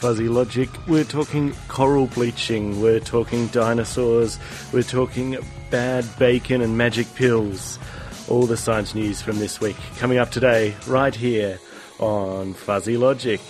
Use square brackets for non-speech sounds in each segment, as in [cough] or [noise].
Fuzzy Logic, we're talking coral bleaching, we're talking dinosaurs, we're talking bad bacon and magic pills. All the science news from this week coming up today, right here on Fuzzy Logic.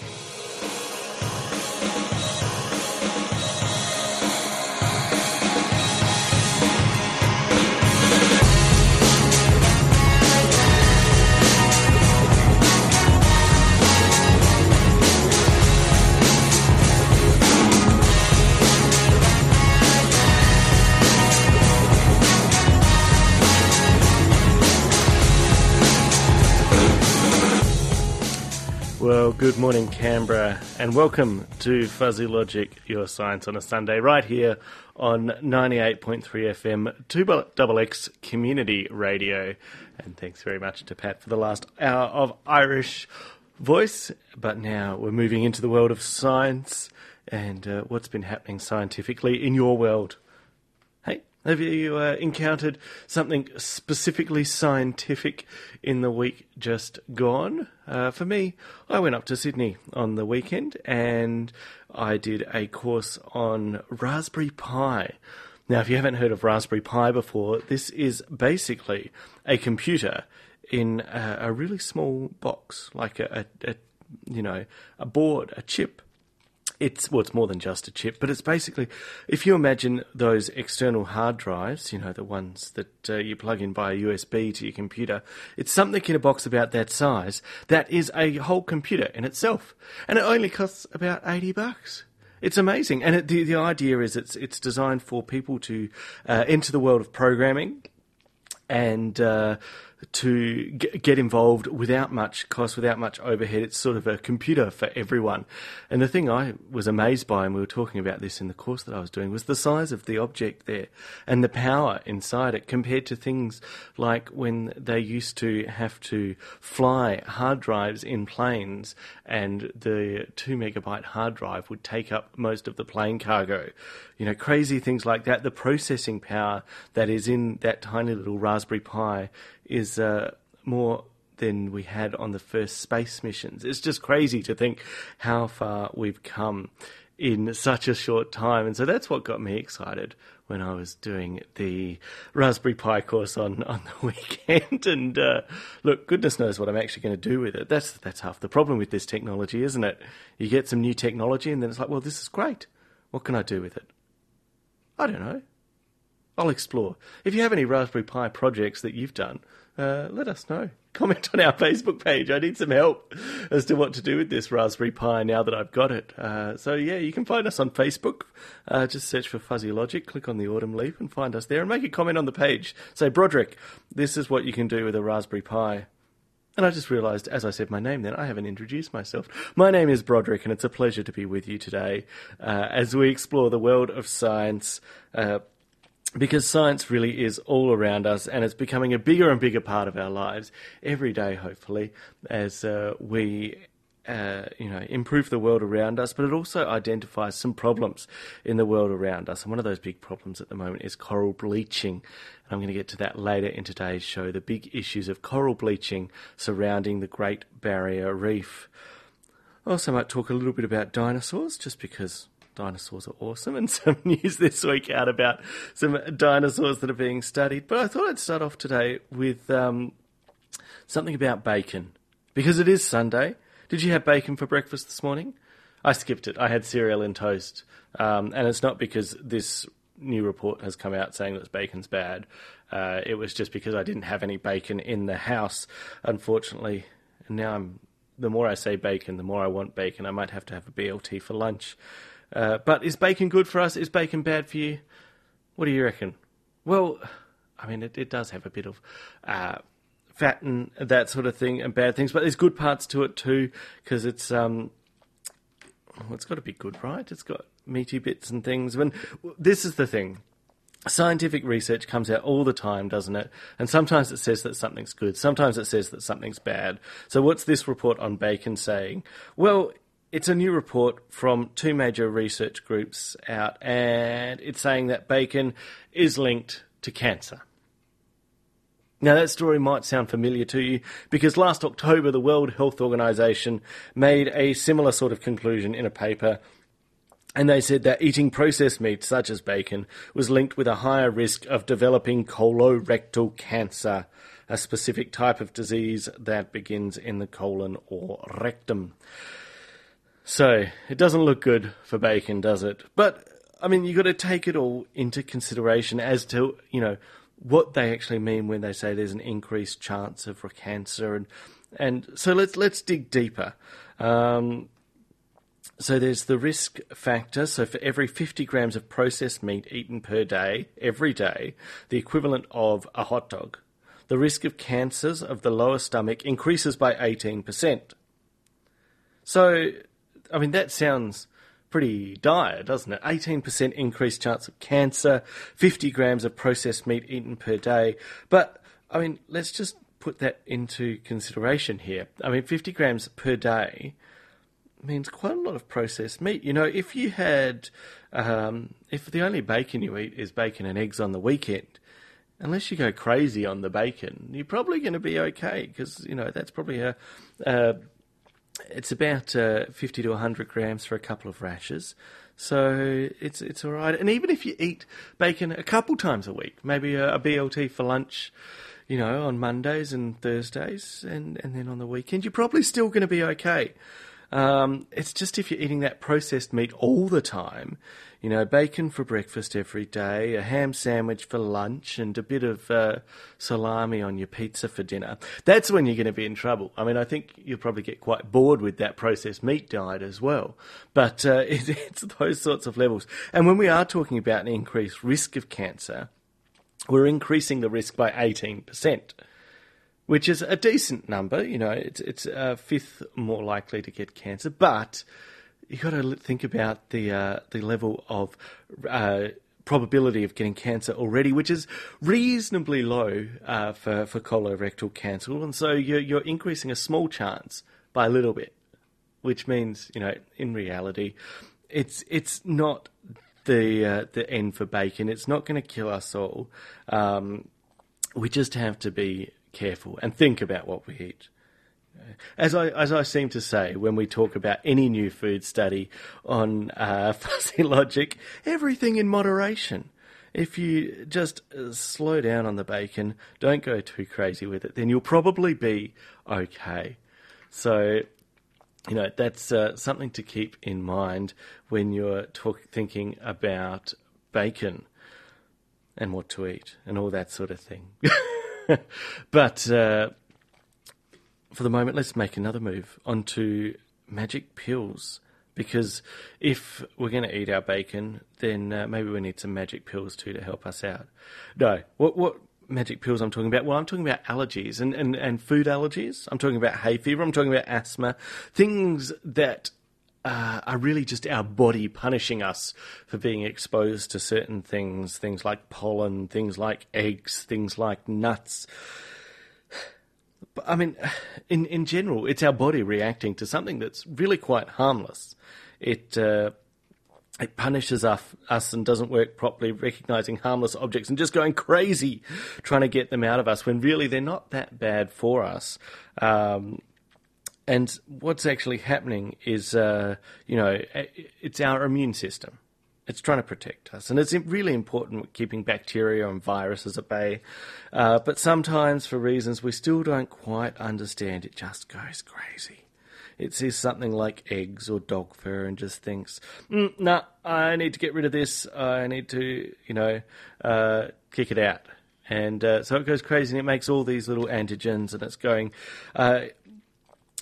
Good morning, Canberra, and welcome to Fuzzy Logic, your science on a Sunday, right here on 98.3 FM, 2XX Community Radio. And thanks very much to Pat for the last hour of Irish voice. But now we're moving into the world of science and uh, what's been happening scientifically in your world. Have you uh, encountered something specifically scientific in the week just gone? Uh, for me, I went up to Sydney on the weekend and I did a course on Raspberry Pi. Now, if you haven't heard of Raspberry Pi before, this is basically a computer in a, a really small box, like a, a, a you know a board, a chip it's well, it's more than just a chip, but it's basically if you imagine those external hard drives, you know, the ones that uh, you plug in via USB to your computer, it's something in a box about that size that is a whole computer in itself, and it only costs about eighty bucks. It's amazing, and it, the the idea is it's it's designed for people to uh, enter the world of programming and. Uh, to get involved without much cost, without much overhead. It's sort of a computer for everyone. And the thing I was amazed by, and we were talking about this in the course that I was doing, was the size of the object there and the power inside it compared to things like when they used to have to fly hard drives in planes and the two megabyte hard drive would take up most of the plane cargo. You know, crazy things like that. The processing power that is in that tiny little Raspberry Pi is uh, more than we had on the first space missions. It's just crazy to think how far we've come in such a short time. And so that's what got me excited when I was doing the Raspberry Pi course on, [laughs] on the weekend. [laughs] And uh, look, goodness knows what I'm actually going to do with it. That's, that's half the problem with this technology, isn't it? You get some new technology and then it's like, well, this is great. What can I do with it? I don't know. I'll explore. If you have any Raspberry Pi projects that you've done, uh, let us know. [laughs] Comment on our Facebook page. I need some help as to what to do with this Raspberry Pi now that I've got it. Uh, so, yeah, you can find us on Facebook. Uh, just search for Fuzzy Logic, click on the Autumn Leaf, and find us there and make a comment on the page. Say, Broderick, this is what you can do with a Raspberry Pi. And I just realised, as I said my name then, I haven't introduced myself. My name is Broderick, and it's a pleasure to be with you today uh, as we explore the world of science. Uh, because science really is all around us and it's becoming a bigger and bigger part of our lives every day, hopefully, as uh, we. Uh, you know, improve the world around us, but it also identifies some problems in the world around us. And one of those big problems at the moment is coral bleaching. And I'm going to get to that later in today's show the big issues of coral bleaching surrounding the Great Barrier Reef. I also might talk a little bit about dinosaurs, just because dinosaurs are awesome, and [laughs] some news this week out about some dinosaurs that are being studied. But I thought I'd start off today with um, something about bacon because it is Sunday. Did you have bacon for breakfast this morning? I skipped it. I had cereal and toast, um, and it's not because this new report has come out saying that bacon's bad. Uh, it was just because I didn't have any bacon in the house, unfortunately. And now I'm. The more I say bacon, the more I want bacon. I might have to have a BLT for lunch. Uh, but is bacon good for us? Is bacon bad for you? What do you reckon? Well, I mean, it, it does have a bit of uh, fat and that sort of thing and bad things, but there's good parts to it too because it's um, well, it's got to be good, right? It's got meaty bits and things. When this is the thing. Scientific research comes out all the time, doesn't it? And sometimes it says that something's good, sometimes it says that something's bad. So, what's this report on bacon saying? Well, it's a new report from two major research groups out, and it's saying that bacon is linked to cancer. Now, that story might sound familiar to you because last October, the World Health Organization made a similar sort of conclusion in a paper. And they said that eating processed meat, such as bacon, was linked with a higher risk of developing colorectal cancer, a specific type of disease that begins in the colon or rectum. So, it doesn't look good for bacon, does it? But, I mean, you've got to take it all into consideration as to, you know, what they actually mean when they say there's an increased chance of cancer, and and so let's let's dig deeper. Um, so there's the risk factor. So for every 50 grams of processed meat eaten per day, every day, the equivalent of a hot dog, the risk of cancers of the lower stomach increases by 18%. So, I mean, that sounds pretty dire, doesn't it? 18% increased chance of cancer, 50 grams of processed meat eaten per day. But, I mean, let's just put that into consideration here. I mean, 50 grams per day means quite a lot of processed meat. You know, if you had, um, if the only bacon you eat is bacon and eggs on the weekend, unless you go crazy on the bacon, you're probably going to be okay because, you know, that's probably a, a it's about uh, 50 to 100 grams for a couple of rashers. So it's it's all right. And even if you eat bacon a couple times a week, maybe a, a BLT for lunch, you know, on Mondays and Thursdays, and, and then on the weekend, you're probably still going to be okay. Um, it's just if you're eating that processed meat all the time, you know, bacon for breakfast every day, a ham sandwich for lunch, and a bit of uh, salami on your pizza for dinner. That's when you're going to be in trouble. I mean, I think you'll probably get quite bored with that processed meat diet as well. But uh, [laughs] it, it's those sorts of levels. And when we are talking about an increased risk of cancer, we're increasing the risk by 18% which is a decent number. You know, it's it's a fifth more likely to get cancer, but you got to think about the uh, the level of uh, probability of getting cancer already, which is reasonably low uh, for for colorectal cancer, and so you're you're increasing a small chance by a little bit, which means you know in reality, it's it's not the uh, the end for bacon. It's not going to kill us all. Um, we just have to be careful and think about what we eat. As I as I seem to say when we talk about any new food study on uh, [laughs] fuzzy logic, everything in moderation. If you just uh, slow down on the bacon, don't go too crazy with it, then you'll probably be okay. So, you know that's uh, something to keep in mind when you're talk- thinking about bacon and what to eat and all that sort of thing. [laughs] [laughs] but uh, for the moment, let's make another move onto magic pills. Because if we're going to eat our bacon, then uh, maybe we need some magic pills too to help us out. No, what what magic pills I'm talking about? Well, I'm talking about allergies and, and, and food allergies. I'm talking about hay fever. I'm talking about asthma. Things that uh, are really just our body punishing us for being exposed to certain things, things like pollen, things like eggs, things like nuts. But, I mean, in in general, it's our body reacting to something that's really quite harmless. It uh, it punishes us, us and doesn't work properly, recognizing harmless objects and just going crazy trying to get them out of us when really they're not that bad for us. Um, and what's actually happening is, uh, you know, it's our immune system. It's trying to protect us. And it's really important keeping bacteria and viruses at bay. Uh, but sometimes, for reasons we still don't quite understand, it just goes crazy. It sees something like eggs or dog fur and just thinks, mm, nah, I need to get rid of this. I need to, you know, uh, kick it out. And uh, so it goes crazy and it makes all these little antigens and it's going. Uh,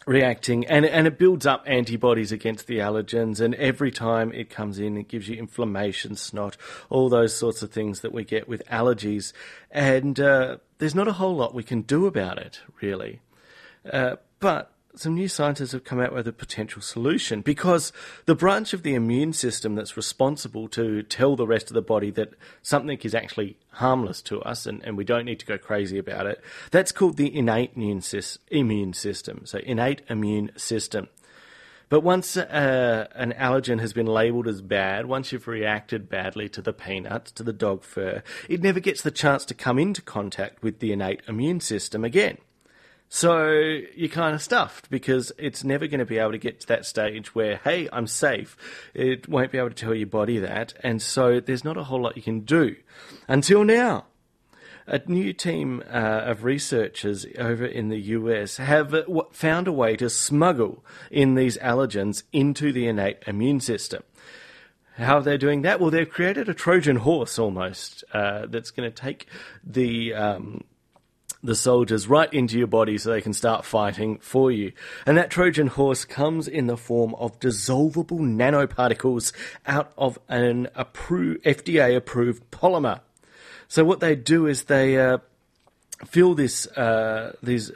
reacting and and it builds up antibodies against the allergens and every time it comes in it gives you inflammation snot all those sorts of things that we get with allergies. And uh, there's not a whole lot we can do about it really. Uh, but some new scientists have come out with a potential solution because the branch of the immune system that's responsible to tell the rest of the body that something is actually harmless to us and, and we don't need to go crazy about it, that's called the innate immune, immune system. So, innate immune system. But once uh, an allergen has been labelled as bad, once you've reacted badly to the peanuts, to the dog fur, it never gets the chance to come into contact with the innate immune system again. So you're kind of stuffed because it's never going to be able to get to that stage where, hey, I'm safe. It won't be able to tell your body that. And so there's not a whole lot you can do until now a new team uh, of researchers over in the US have uh, found a way to smuggle in these allergens into the innate immune system. How are they doing that? Well, they've created a Trojan horse almost uh, that's going to take the um, the soldiers right into your body so they can start fighting for you. And that Trojan horse comes in the form of dissolvable nanoparticles out of an FDA approved polymer. So what they do is they uh, fill this uh, these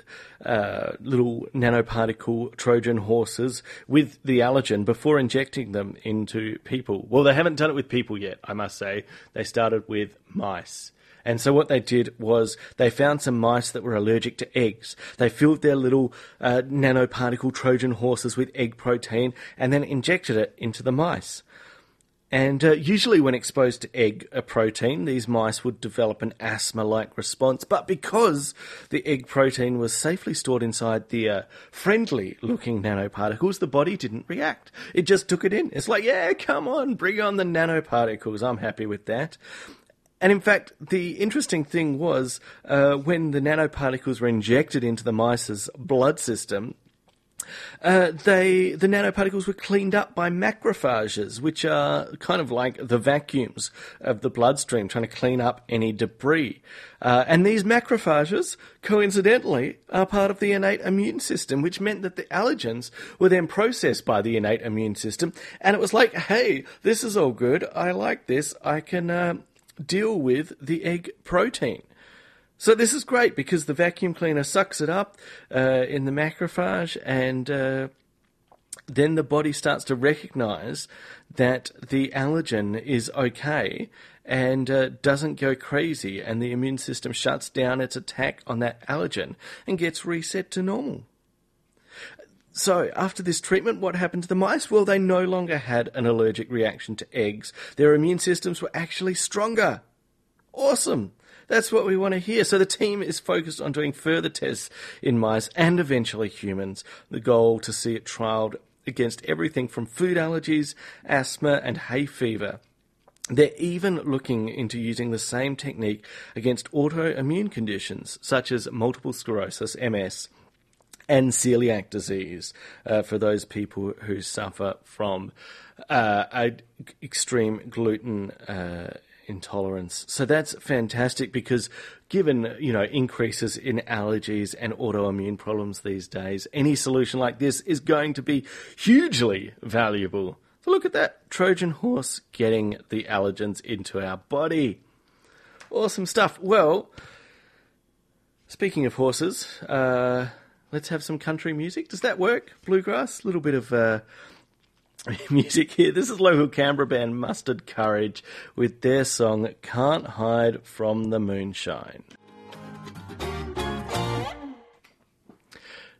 uh, little nanoparticle Trojan horses with the allergen before injecting them into people. Well, they haven't done it with people yet, I must say. They started with mice. And so what they did was they found some mice that were allergic to eggs. They filled their little uh, nanoparticle Trojan horses with egg protein and then injected it into the mice. And uh, usually, when exposed to egg protein, these mice would develop an asthma like response. But because the egg protein was safely stored inside the uh, friendly looking nanoparticles, the body didn't react. It just took it in. It's like, yeah, come on, bring on the nanoparticles. I'm happy with that. And in fact, the interesting thing was uh, when the nanoparticles were injected into the mice's blood system, uh, they the nanoparticles were cleaned up by macrophages, which are kind of like the vacuums of the bloodstream, trying to clean up any debris. Uh, and these macrophages, coincidentally, are part of the innate immune system, which meant that the allergens were then processed by the innate immune system. And it was like, hey, this is all good. I like this. I can uh, deal with the egg protein. So this is great because the vacuum cleaner sucks it up uh, in the macrophage, and uh, then the body starts to recognize that the allergen is okay and uh, doesn't go crazy, and the immune system shuts down its attack on that allergen and gets reset to normal. So, after this treatment, what happened to the mice? Well, they no longer had an allergic reaction to eggs. Their immune systems were actually stronger. Awesome. That's what we want to hear. So the team is focused on doing further tests in mice and eventually humans. The goal to see it trialed against everything from food allergies, asthma, and hay fever. They're even looking into using the same technique against autoimmune conditions such as multiple sclerosis, MS, and celiac disease uh, for those people who suffer from uh, extreme gluten uh, intolerance. So that's fantastic because given, you know, increases in allergies and autoimmune problems these days, any solution like this is going to be hugely valuable. So look at that Trojan horse getting the allergens into our body. Awesome stuff. Well, speaking of horses, uh, let's have some country music. Does that work? Bluegrass? A little bit of uh, [laughs] music here. This is local Canberra band Mustered Courage with their song Can't Hide from the Moonshine.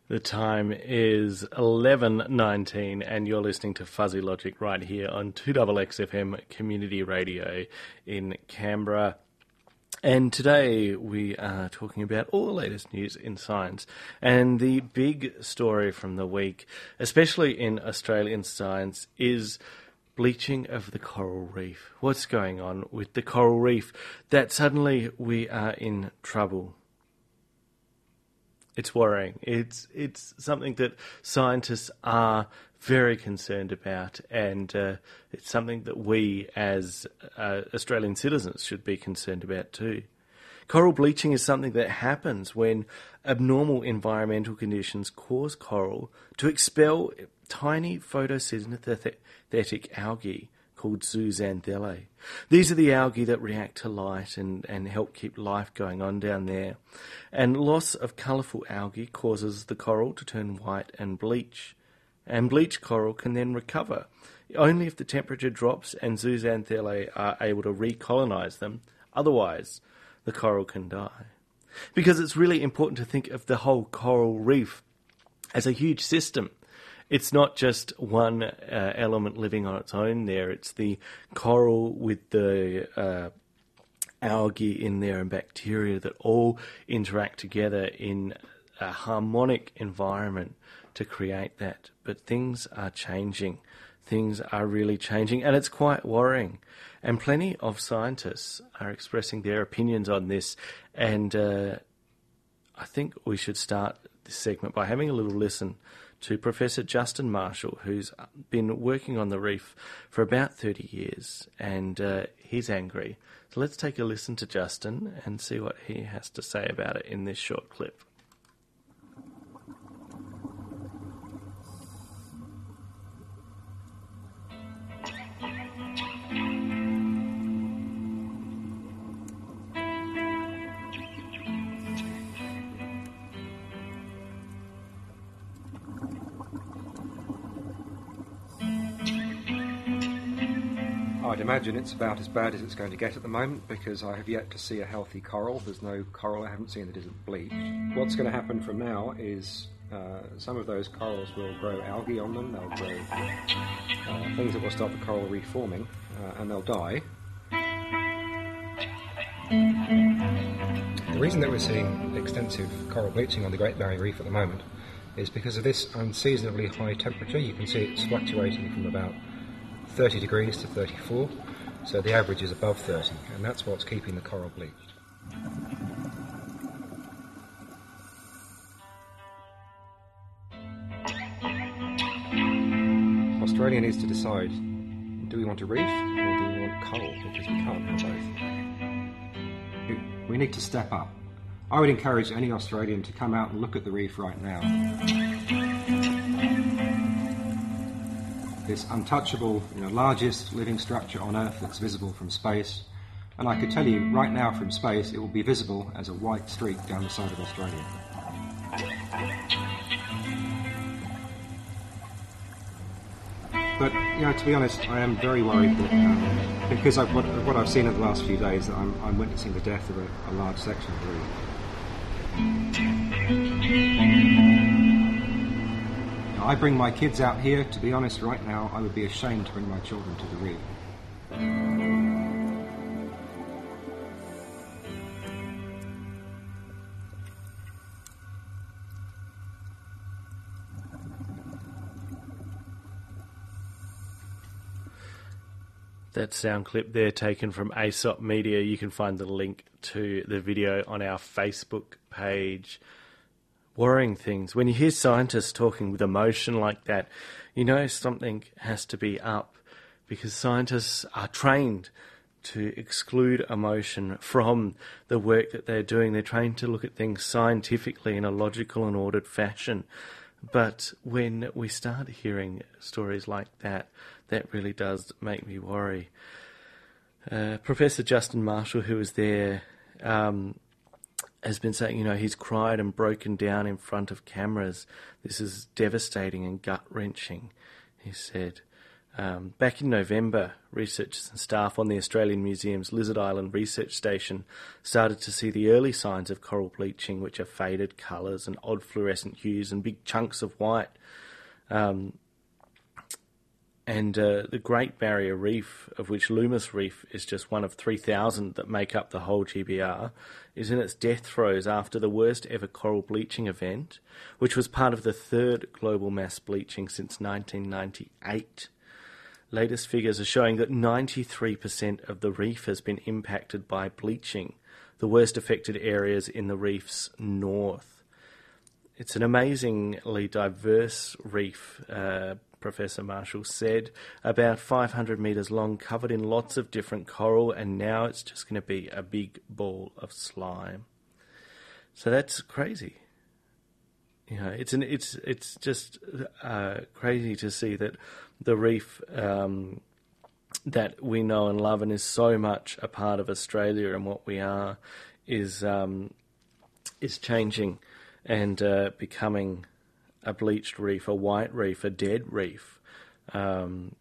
The time is 11.19 and you're listening to Fuzzy Logic right here on 2XXFM Community Radio in Canberra. And today we are talking about all the latest news in science. And the big story from the week, especially in Australian science, is bleaching of the coral reef. What's going on with the coral reef that suddenly we are in trouble? It's worrying. It's it's something that scientists are very concerned about, and uh, it's something that we as uh, Australian citizens should be concerned about too. Coral bleaching is something that happens when abnormal environmental conditions cause coral to expel tiny photosynthetic algae called zooxanthellae. These are the algae that react to light and, and help keep life going on down there. And loss of colourful algae causes the coral to turn white and bleach and bleached coral can then recover only if the temperature drops and zooxanthellae are able to recolonize them. Otherwise, the coral can die. Because it's really important to think of the whole coral reef as a huge system. it's not just one uh, element living on its own there. It's the coral with the uh, algae in there and bacteria that all interact together in a harmonic environment to create that. But things are changing. Things are really changing, and it's quite worrying. And plenty of scientists are expressing their opinions on this. And uh, I think we should start this segment by having a little listen to Professor Justin Marshall, who's been working on the reef for about 30 years, and uh, he's angry. So let's take a listen to Justin and see what he has to say about it in this short clip. Imagine it's about as bad as it's going to get at the moment because I have yet to see a healthy coral. There's no coral I haven't seen that isn't bleached. What's going to happen from now is uh, some of those corals will grow algae on them, they'll grow uh, things that will stop the coral reef forming, uh, and they'll die. The reason that we're seeing extensive coral bleaching on the Great Barrier Reef at the moment is because of this unseasonably high temperature. You can see it's fluctuating from about 30 degrees to 34, so the average is above 30, and that's what's keeping the coral bleached. Australia needs to decide do we want a reef or do we want coral because we can't have both. We need to step up. I would encourage any Australian to come out and look at the reef right now. This untouchable, you know, largest living structure on Earth that's visible from space. And I could tell you right now from space it will be visible as a white streak down the side of Australia. But you know, to be honest, I am very worried that um, because of what, what, I've seen in the last few days, that I'm, I'm witnessing the death of a, a large section of the reef. I bring my kids out here. To be honest, right now, I would be ashamed to bring my children to the reef. That sound clip there taken from Aesop Media. You can find the link to the video on our Facebook page. Worrying things. When you hear scientists talking with emotion like that, you know something has to be up because scientists are trained to exclude emotion from the work that they're doing. They're trained to look at things scientifically in a logical and ordered fashion. But when we start hearing stories like that, that really does make me worry. Uh, Professor Justin Marshall, who was there, um, has been saying, you know, he's cried and broken down in front of cameras. This is devastating and gut wrenching, he said. Um, back in November, researchers and staff on the Australian Museum's Lizard Island Research Station started to see the early signs of coral bleaching, which are faded colours and odd fluorescent hues and big chunks of white. Um, and uh, the Great Barrier Reef, of which Loomis Reef is just one of 3,000 that make up the whole GBR, is in its death throes after the worst ever coral bleaching event, which was part of the third global mass bleaching since 1998. Latest figures are showing that 93% of the reef has been impacted by bleaching, the worst affected areas in the reef's north. It's an amazingly diverse reef, uh, Professor Marshall said, about 500 metres long, covered in lots of different coral, and now it's just going to be a big ball of slime. So that's crazy. You know, it's an, it's it's just uh, crazy to see that the reef um, that we know and love and is so much a part of Australia and what we are is um, is changing and uh, becoming a bleached reef, a white reef, a dead reef. Um,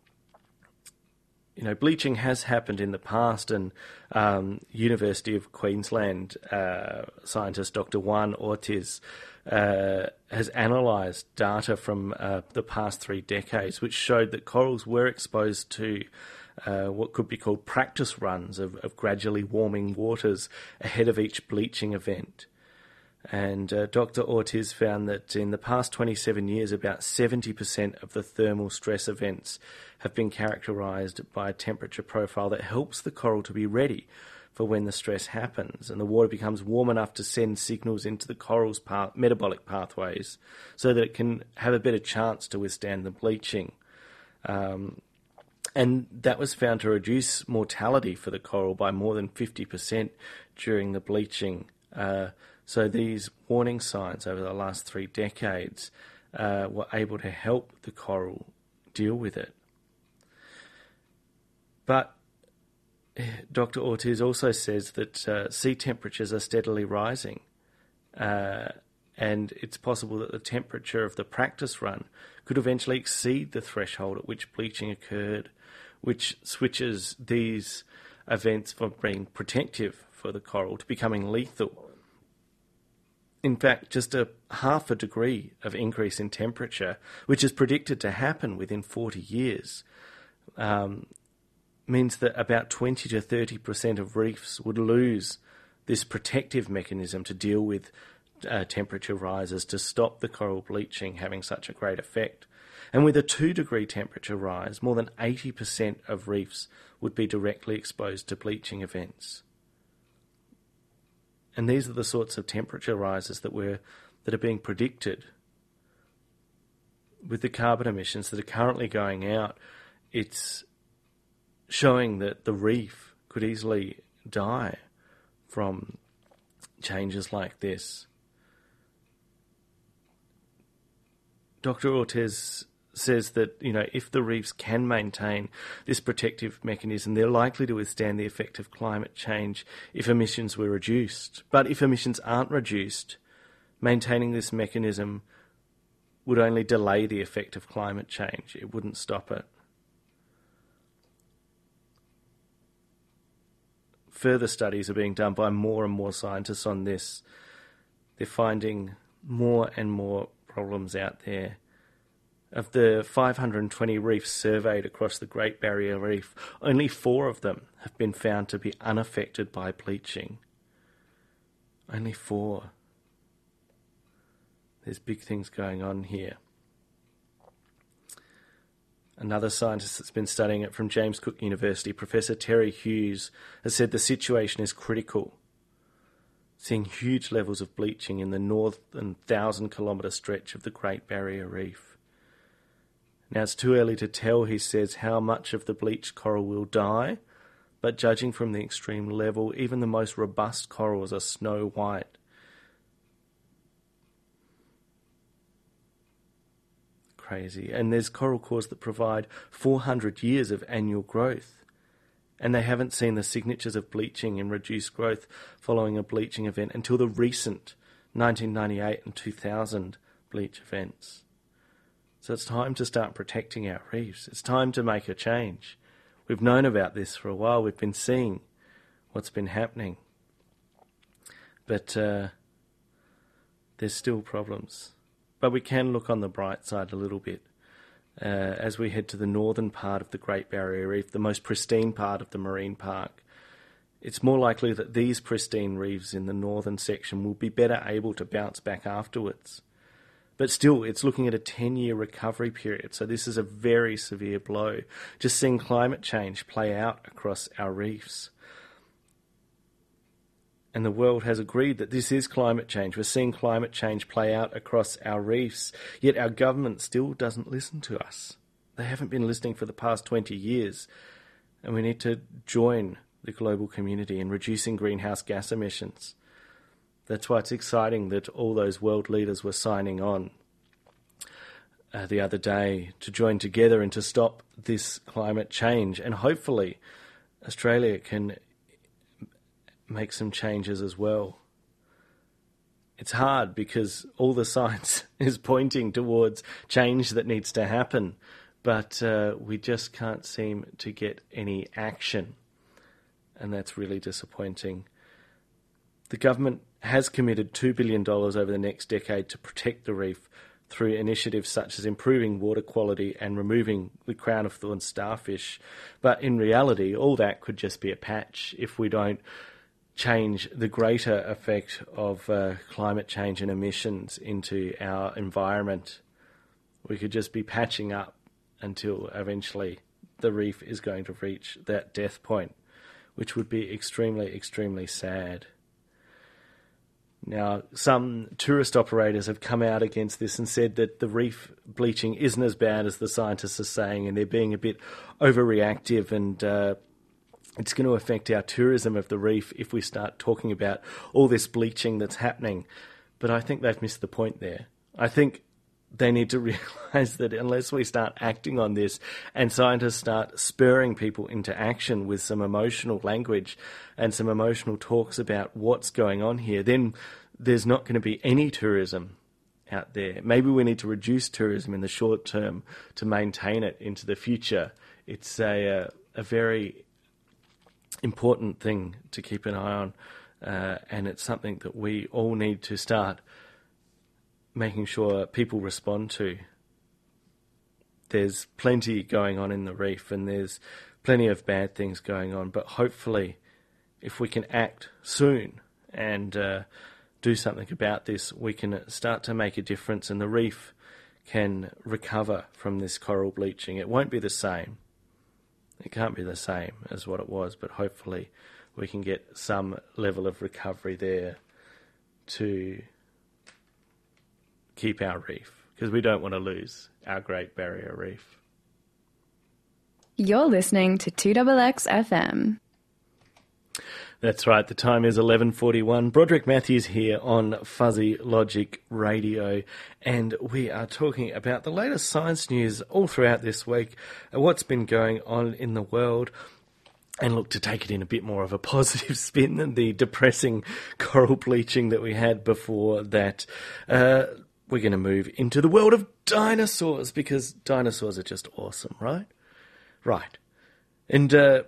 you know, bleaching has happened in the past, and um, University of Queensland uh, scientist Dr. Juan Ortiz uh, has analysed data from uh, the past three decades, which showed that corals were exposed to uh, what could be called practice runs of, of, gradually warming waters ahead of each bleaching event. And uh, Dr. Ortiz found that in the past 27 years, about 70% of the thermal stress events have been characterized by a temperature profile that helps the coral to be ready for when the stress happens and the water becomes warm enough to send signals into the coral's path, metabolic pathways so that it can have a better chance to withstand the bleaching. Um, and that was found to reduce mortality for the coral by more than 50% during the bleaching. Uh, so these warning signs over the last three decades uh, were able to help the coral deal with it. But eh, Dr. Ortiz also says that uh, sea temperatures are steadily rising, uh, and it's possible that the temperature of the practice run could eventually exceed the threshold at which bleaching occurred, which switches these events from being protective for the coral to becoming lethal. In fact, just a half a degree of increase in temperature, which is predicted to happen within 40 years, um, means that about 20 to 30% of reefs would lose this protective mechanism to deal with uh, temperature rises to stop the coral bleaching having such a great effect. And with a 2 degree temperature rise, more than 80% of reefs would be directly exposed to bleaching events. And these are the sorts of temperature rises that we're, that are being predicted. With the carbon emissions that are currently going out, it's showing that the reef could easily die from changes like this. Dr. Ortiz says that you know if the reefs can maintain this protective mechanism, they're likely to withstand the effect of climate change if emissions were reduced. But if emissions aren't reduced, maintaining this mechanism would only delay the effect of climate change. It wouldn't stop it. Further studies are being done by more and more scientists on this. They're finding more and more problems out there. Of the 520 reefs surveyed across the Great Barrier Reef, only four of them have been found to be unaffected by bleaching. Only four. There's big things going on here. Another scientist that's been studying it from James Cook University, Professor Terry Hughes, has said the situation is critical seeing huge levels of bleaching in the northern thousand kilometre stretch of the Great Barrier Reef. Now, it's too early to tell, he says, how much of the bleached coral will die, but judging from the extreme level, even the most robust corals are snow white. Crazy. And there's coral cores that provide 400 years of annual growth and they haven't seen the signatures of bleaching and reduced growth following a bleaching event until the recent 1998 and 2000 bleach events. So it's time to start protecting our reefs. It's time to make a change. We've known about this for a while. We've been seeing what's been happening. But uh, there's still problems. But we can look on the bright side a little bit uh, as we head to the northern part of the Great Barrier Reef, the most pristine part of the marine park. It's more likely that these pristine reefs in the northern section will be better able to bounce back afterwards. But still, it's looking at a 10 year recovery period, so this is a very severe blow. Just seeing climate change play out across our reefs and the world has agreed that this is climate change. We're seeing climate change play out across our reefs, yet our government still doesn't listen to us. They haven't been listening for the past 20 years, and we need to join the global community in reducing greenhouse gas emissions. That's why it's exciting that all those world leaders were signing on uh, the other day to join together and to stop this climate change. And hopefully, Australia can make some changes as well. It's hard because all the [laughs] science is pointing towards change that needs to happen, but uh, we just can't seem to get any action. And that's really disappointing. The government has committed $2 billion over the next decade to protect the reef through initiatives such as improving water quality and removing the crown of thorns starfish. But in reality, all that could just be a patch if we don't change the greater effect of uh, climate change and emissions into our environment. We could just be patching up until eventually the reef is going to reach that death point, which would be extremely, extremely sad. Now, some tourist operators have come out against this and said that the reef bleaching isn't as bad as the scientists are saying, and they're being a bit overreactive, and uh, it's going to affect our tourism of the reef if we start talking about all this bleaching that's happening. But I think they've missed the point there. I think they need to [laughs] realize that unless we start acting on this and scientists start spurring people into action with some emotional language and some emotional talks about what's going on here, then there's not going to be any tourism out there. Maybe we need to reduce tourism in the short term to maintain it into the future. It's a, a, a very important thing to keep an eye on, uh, and it's something that we all need to start making sure people respond to. There's plenty going on in the reef, and there's plenty of bad things going on. But hopefully, if we can act soon and uh, do something about this, we can start to make a difference, and the reef can recover from this coral bleaching. It won't be the same. It can't be the same as what it was, but hopefully, we can get some level of recovery there to keep our reef because we don't want to lose our Great Barrier Reef. You're listening to 2XX FM. That's right. The time is 11:41. Broderick Matthews here on Fuzzy Logic Radio, and we are talking about the latest science news all throughout this week. Uh, what's been going on in the world? and look to take it in a bit more of a [laughs] positive spin than the depressing coral bleaching that we had before that. Uh, we're going to move into the world of dinosaurs because dinosaurs are just awesome, right? Right. And uh,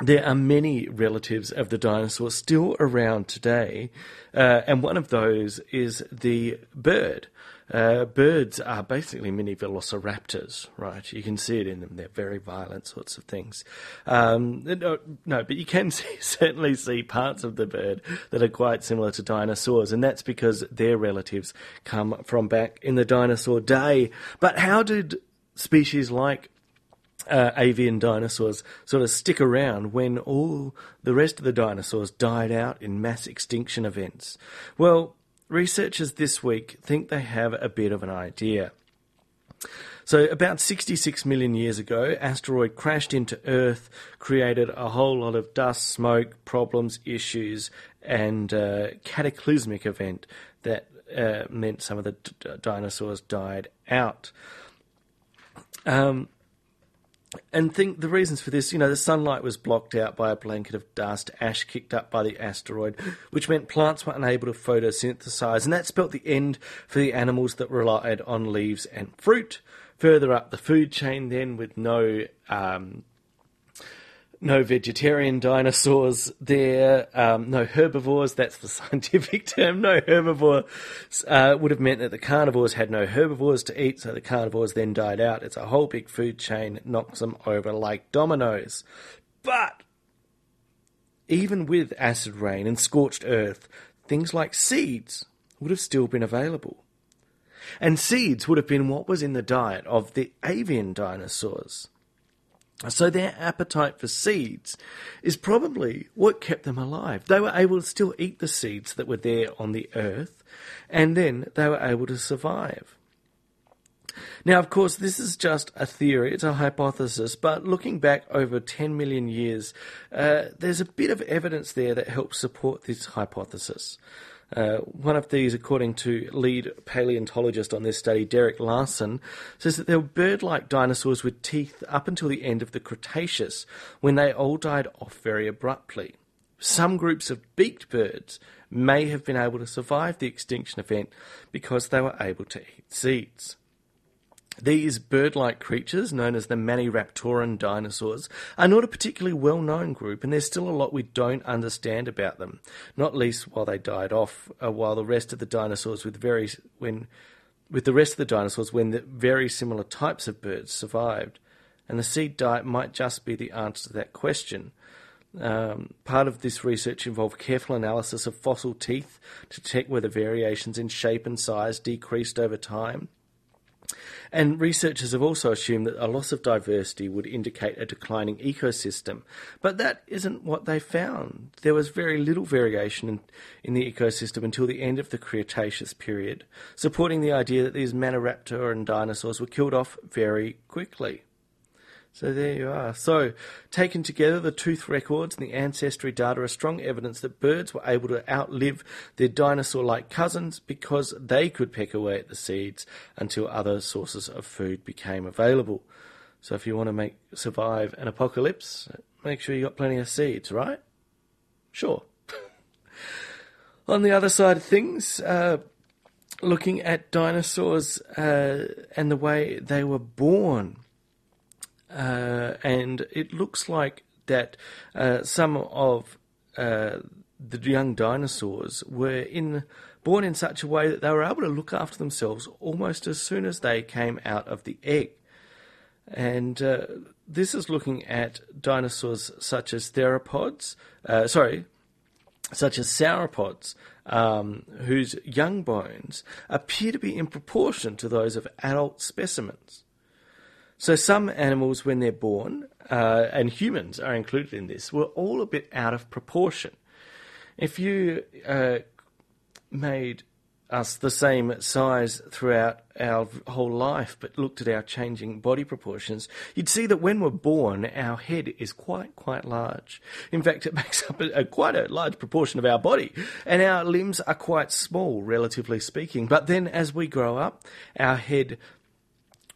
there are many relatives of the dinosaur still around today, uh, and one of those is the bird. Uh, birds are basically mini velociraptors, right? You can see it in them. They're very violent sorts of things. Um, no, no, but you can [laughs] see, certainly see parts of the bird that are quite similar to dinosaurs, and that's because their relatives come from back in the dinosaur day. But how did species like uh, avian dinosaurs sort of stick around when all the rest of the dinosaurs died out in mass extinction events? Well, researchers this week think they have a bit of an idea. So, about 66 million years ago, asteroid crashed into Earth, created a whole lot of dust, smoke, problems, issues, and uh, cataclysmic event that uh, meant some of the d- dinosaurs died out. Um, and think the reasons for this, you know, the sunlight was blocked out by a blanket of dust, ash kicked up by the asteroid, which meant plants were unable to photosynthesize, and that spelt the end for the animals that relied on leaves and fruit. Further up the food chain, then, with no um, no vegetarian dinosaurs there, um, no herbivores, that's the [laughs] scientific term, no herbivore uh, would have meant that the carnivores had no herbivores to eat, so the carnivores then died out. It's a whole big food chain, knocks them over like dominoes. But even with acid rain and scorched earth, things like seeds would have still been available. And seeds would have been what was in the diet of the avian dinosaurs. So their appetite for seeds is probably what kept them alive. They were able to still eat the seeds that were there on the earth, and then they were able to survive. Now, of course, this is just a theory, it's a hypothesis, but looking back over 10 million years, uh, there's a bit of evidence there that helps support this hypothesis. Uh, one of these, according to lead paleontologist on this study, Derek Larson, says that there were bird like dinosaurs with teeth up until the end of the Cretaceous, when they all died off very abruptly. Some groups of beaked birds may have been able to survive the extinction event because they were able to eat seeds. These bird like creatures, known as the Maniraptoran dinosaurs, are not a particularly well known group, and there's still a lot we don't understand about them, not least while they died off, uh, while the rest of the dinosaurs with very, when, with the rest of the dinosaurs when the very similar types of birds survived. And the seed diet might just be the answer to that question. Um, part of this research involved careful analysis of fossil teeth to detect whether variations in shape and size decreased over time. And researchers have also assumed that a loss of diversity would indicate a declining ecosystem, but that isn't what they found. There was very little variation in, in the ecosystem until the end of the Cretaceous period, supporting the idea that these Maniraptoran dinosaurs were killed off very quickly. So there you are. So, taken together, the tooth records and the ancestry data are strong evidence that birds were able to outlive their dinosaur like cousins because they could peck away at the seeds until other sources of food became available. So, if you want to make survive an apocalypse, make sure you got plenty of seeds, right? Sure. [laughs] On the other side of things, uh, looking at dinosaurs uh, and the way they were born uh, and it looks like that uh, some of uh, the young dinosaurs were in born in such a way that they were able to look after themselves almost as soon as they came out of the egg. And uh, this is looking at dinosaurs such as theropods, uh, sorry, such as sauropods, um, whose young bones appear to be in proportion to those of adult specimens. So some animals, when they're born, uh, and humans are included in this, were all a bit out of proportion. If you uh, made us the same size throughout our whole life, but looked at our changing body proportions, you'd see that when we're born, our head is quite, quite large. In fact, it [laughs] makes up a, a, quite a large proportion of our body, and our limbs are quite small, relatively speaking. But then as we grow up, our head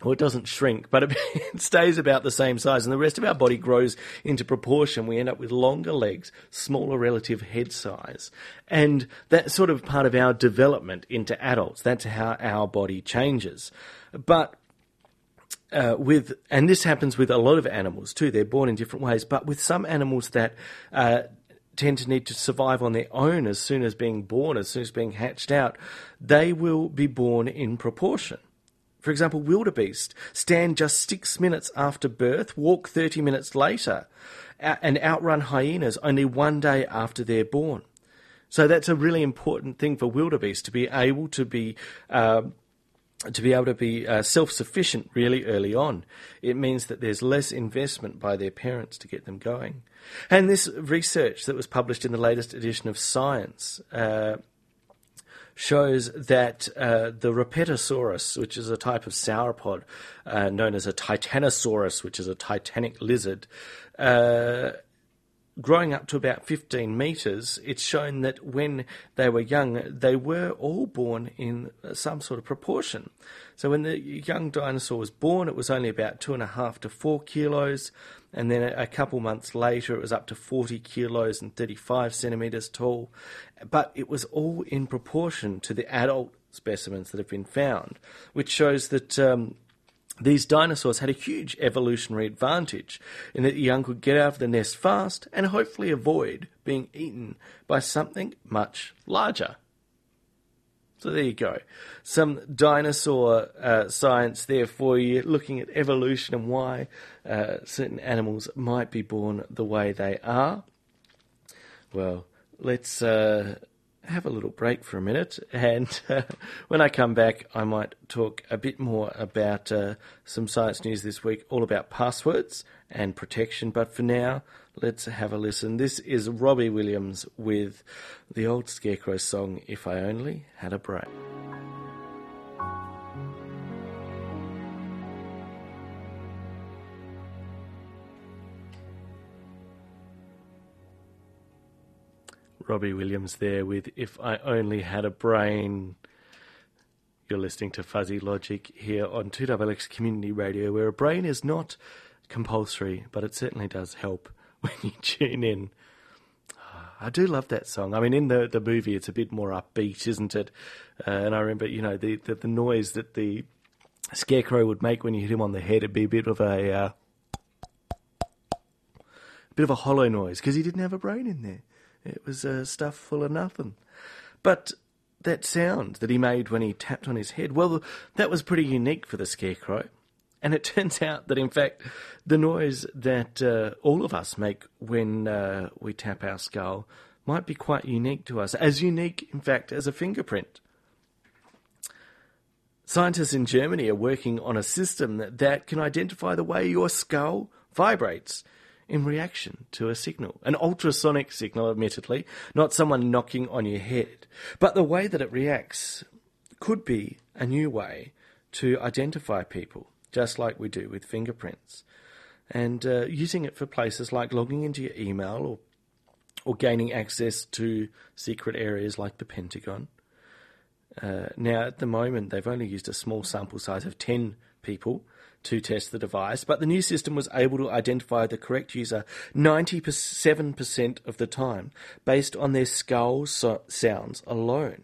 well, it doesn't shrink, but [laughs] it stays about the same size, and the rest of our body grows into proportion. We end up with longer legs, smaller relative head size, and that's sort of part of our development into adults. That's how our body changes. But uh, with, and this happens with a lot of animals too. They're born in different ways, but with some animals that uh, tend to need to survive on their own as soon as being born, as soon as being hatched out, they will be born in proportion. For example, wildebeest stand just six minutes after birth, walk 30 minutes later, and outrun hyenas only one day after they're born. So that's a really important thing for wildebeest to be able to be. Uh, to be able to be uh, self sufficient really early on. It means that there's less investment by their parents to get them going. And this research that was published in the latest edition of Science uh, shows that uh, the Rapetosaurus, which is a type of sauropod uh, known as a Titanosaurus, which is a titanic lizard, uh, growing up to about 15 metres, it's shown that when they were young, they were all born in some sort of proportion. So when the young dinosaur was born, it was only about two and a half to four kilos, and then a couple months later, it was up to 40 kilos and 35 centimetres tall. But it was all in proportion to the adult specimens that have been found, which shows that. Um, these dinosaurs had a huge evolutionary advantage in that the young could get out of the nest fast and hopefully avoid being eaten by something much larger. So there you go. Some dinosaur uh, science there for you, looking at evolution and why uh, certain animals might be born the way they are. Well, let's uh, have a little break for a minute, and [laughs] uh, when I come back, I might talk a bit more about uh, some science news this week, all about passwords and protection. But for now, let's have a listen. This is Robbie Williams with the old Scarecrow song, If I Only Had a Brain. Robbie Williams there with If I Only Had a Brain. You're listening to Fuzzy Logic here on 2XX Community Radio, where a brain is not compulsory, but it certainly does help [laughs] when you tune in. I do love that song. I mean, in the, the movie, it's a bit more upbeat, isn't it? Uh, and I remember, you know, the, the, the noise that the Scarecrow would make when you hit him on the head. It'd be a bit of a uh, bit of a hollow noise because he didn't have a brain in there. It was uh, stuff full of nothing. But that sound that he made when he tapped on his head, well, that was pretty unique for the Scarecrow. And it [laughs] turns out that, in fact, the noise that uh, all of us make when uh, we tap our skull might be quite unique to us, as unique, in fact, as a fingerprint. Scientists in Germany are working on a system that, that can identify the way your skull vibrates in reaction to a signal. An ultrasonic signal, admittedly, not someone knocking on your head. But the way that it reacts could be a new way to identify people, just like we do with fingerprints. And uh, using it for places like logging into your email or, or gaining access to secret areas like the Pentagon. Uh, now, at the moment, they've only used a small sample size of 10 people to test the device, but the new system was able to identify the correct user 97% of the time based on their skull so- sounds alone.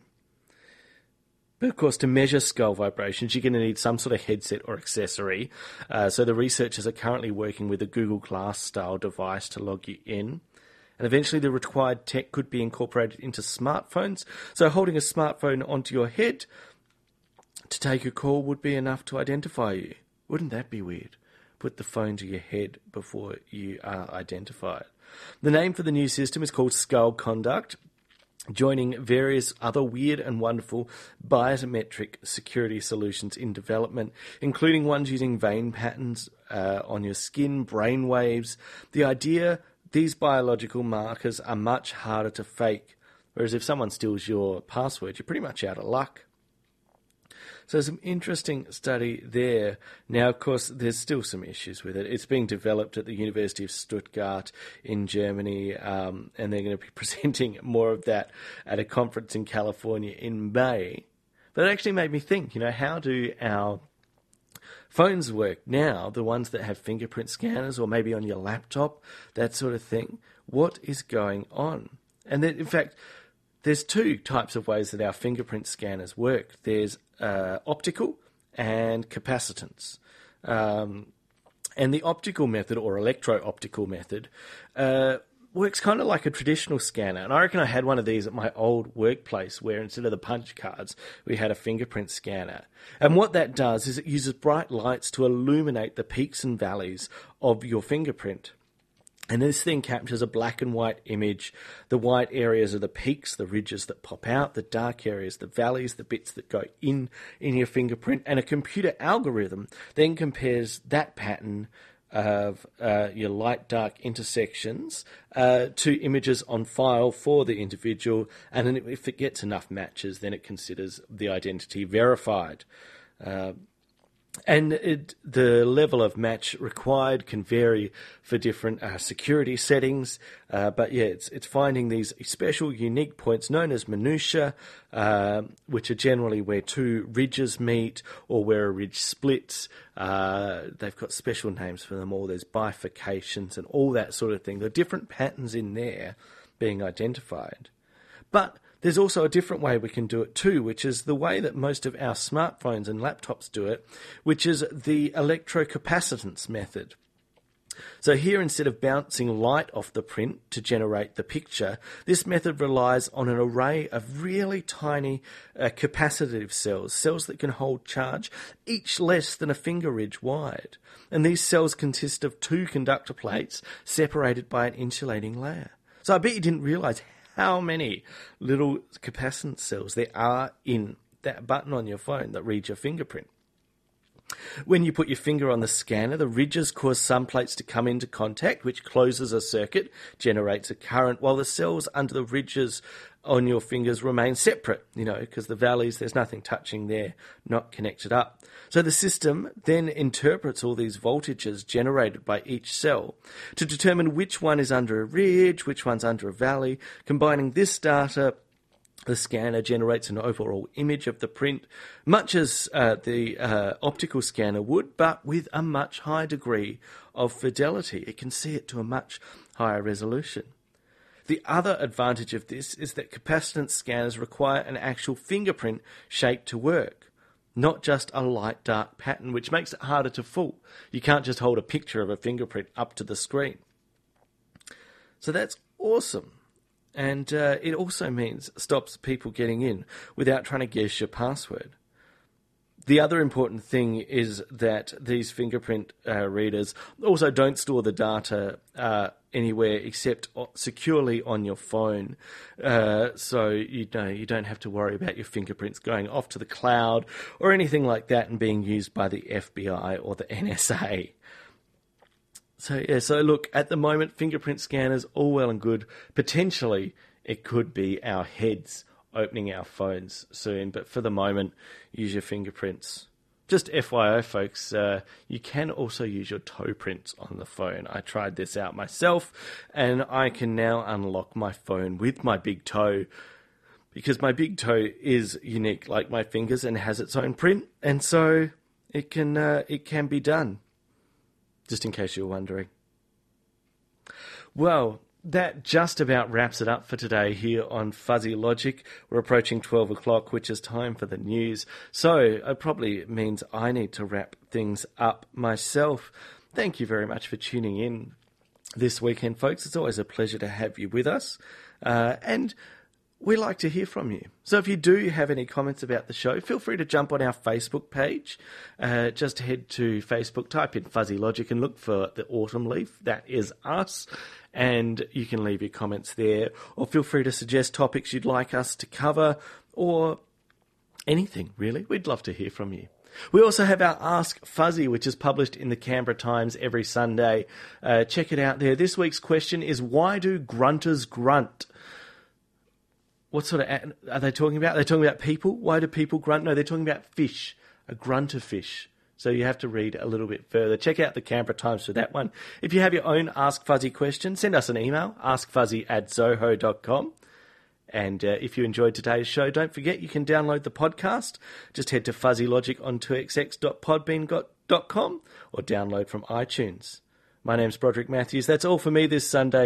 But of course, to measure skull vibrations, you're going to need some sort of headset or accessory. Uh, so the researchers are currently working with a Google Glass style device to log you in. And eventually, the required tech could be incorporated into smartphones. So, holding a smartphone onto your head to take a call would be enough to identify you. Wouldn't that be weird? Put the phone to your head before you are identified. The name for the new system is called Skull Conduct, joining various other weird and wonderful biometric security solutions in development, including ones using vein patterns uh, on your skin, brain waves. The idea these biological markers are much harder to fake, whereas if someone steals your password, you're pretty much out of luck. So some interesting study there. Now, of course, there's still some issues with it. It's being developed at the University of Stuttgart in Germany, um, and they're going to be [laughs] presenting more of that at a conference in California in May. But it actually made me think, you know, how do our phones work now, the ones that have fingerprint scanners or maybe on your laptop, that sort of thing? What is going on? And then, in fact, there's two types of ways that our fingerprint scanners work. There's uh, optical and capacitance. Um, and the optical method or electro-optical method uh, works kind of like a traditional scanner. And I reckon I had one of these at my old workplace where instead of the punch cards, we had a fingerprint scanner. And what that does is it uses bright lights to illuminate the peaks and valleys of your fingerprint. And this thing captures a black and white image. The white areas are the peaks, the ridges that pop out, the dark areas, the valleys, the bits that go in in your fingerprint. And a computer algorithm then compares that pattern of uh, your light dark intersections uh, to images on file for the individual. And then if it gets enough matches, then it considers the identity verified. Uh, and it, the level of match required can vary for different uh, security settings, uh, but yeah, it's it's finding these special, unique points known as minutia, uh, which are generally where two ridges meet or where a ridge splits. Uh, they've got special names for them all. There's bifurcations and all that sort of thing. There are different patterns in there being identified, but there's also a different way we can do it too, which is the way that most of our smartphones and laptops do it, which is the electrocapacitance method. So here, instead of bouncing light off the print to generate the picture, this method relies on an array of really tiny uh, capacitive cells, cells that can hold charge, each less than a finger ridge wide. And these cells consist of two conductor plates separated by an insulating layer. So I bet you didn't realize how many little capacitance cells there are in that button on your phone that reads your fingerprint. When you put your finger on the scanner, the ridges cause some plates to come into contact, which closes a circuit, generates a current, while the cells under the ridges on your fingers remain separate, you know, because the valleys, there's nothing touching there, not connected up. So the system then interprets all these voltages generated by each cell to determine which one is under a ridge, which one's under a valley. Combining this data, the scanner generates an overall image of the print, much as uh, the uh, optical scanner would, but with a much higher degree of fidelity. It can see it to a much higher resolution. The other advantage of this is that capacitance scanners require an actual fingerprint shape to work. not just a light dark pattern, which makes it harder to fool. You can't just hold a picture of a fingerprint up to the screen. So that's awesome. And uh, it also means stops people getting in without trying to guess your password. The other important thing is that these fingerprint uh, readers also don't store the data uh, anywhere except securely on your phone. Uh, so you know you don't have to worry about your fingerprints going off to the cloud or anything like that and being used by the FBI or the [laughs] NSA. So yeah, so look, at the moment, fingerprint scanners all well and good. Potentially, it could be our heads opening our phones soon, but for the moment, use your fingerprints. Just FYI, folks, uh, you can also use your toe prints on the phone. I tried this out myself, and I can now unlock my phone with my big toe because my big toe is unique, like my fingers, and has its own print, and so it can uh, it can be done. Just in case you're wondering. Well, that just about wraps it up for today here on Fuzzy Logic. We're approaching 12 o'clock, which is time for the news. So it probably means I need to wrap things up myself. Thank you very much for tuning in this weekend, folks. It's always a pleasure to have you with us. Uh, and we like to hear from you. So if you do have any comments about the show, feel free to jump on our Facebook page. Uh, just head to Facebook, type in Fuzzy Logic, and look for the Autumn Leaf. That is us. And you can leave your comments there, or feel free to suggest topics you'd like us to cover, or anything really. We'd love to hear from you. We also have our Ask Fuzzy, which is published in the Canberra Times every Sunday. Uh, check it out there. This week's question is Why do grunters grunt? what sort of are they talking about? They're talking about people. Why do people grunt? No, they're talking about fish, a grunter fish. So you have to read a little bit further. Check out the Canberra Times for that one. If you have your own Ask Fuzzy question, send us an email, askfuzzy at zoho.com. And uh, if you enjoyed today's show, don't forget you can download the podcast. Just head to Fuzzy Logic on 2xx.podbean.com or download from iTunes. My name's Broderick Matthews. That's all for me this Sunday.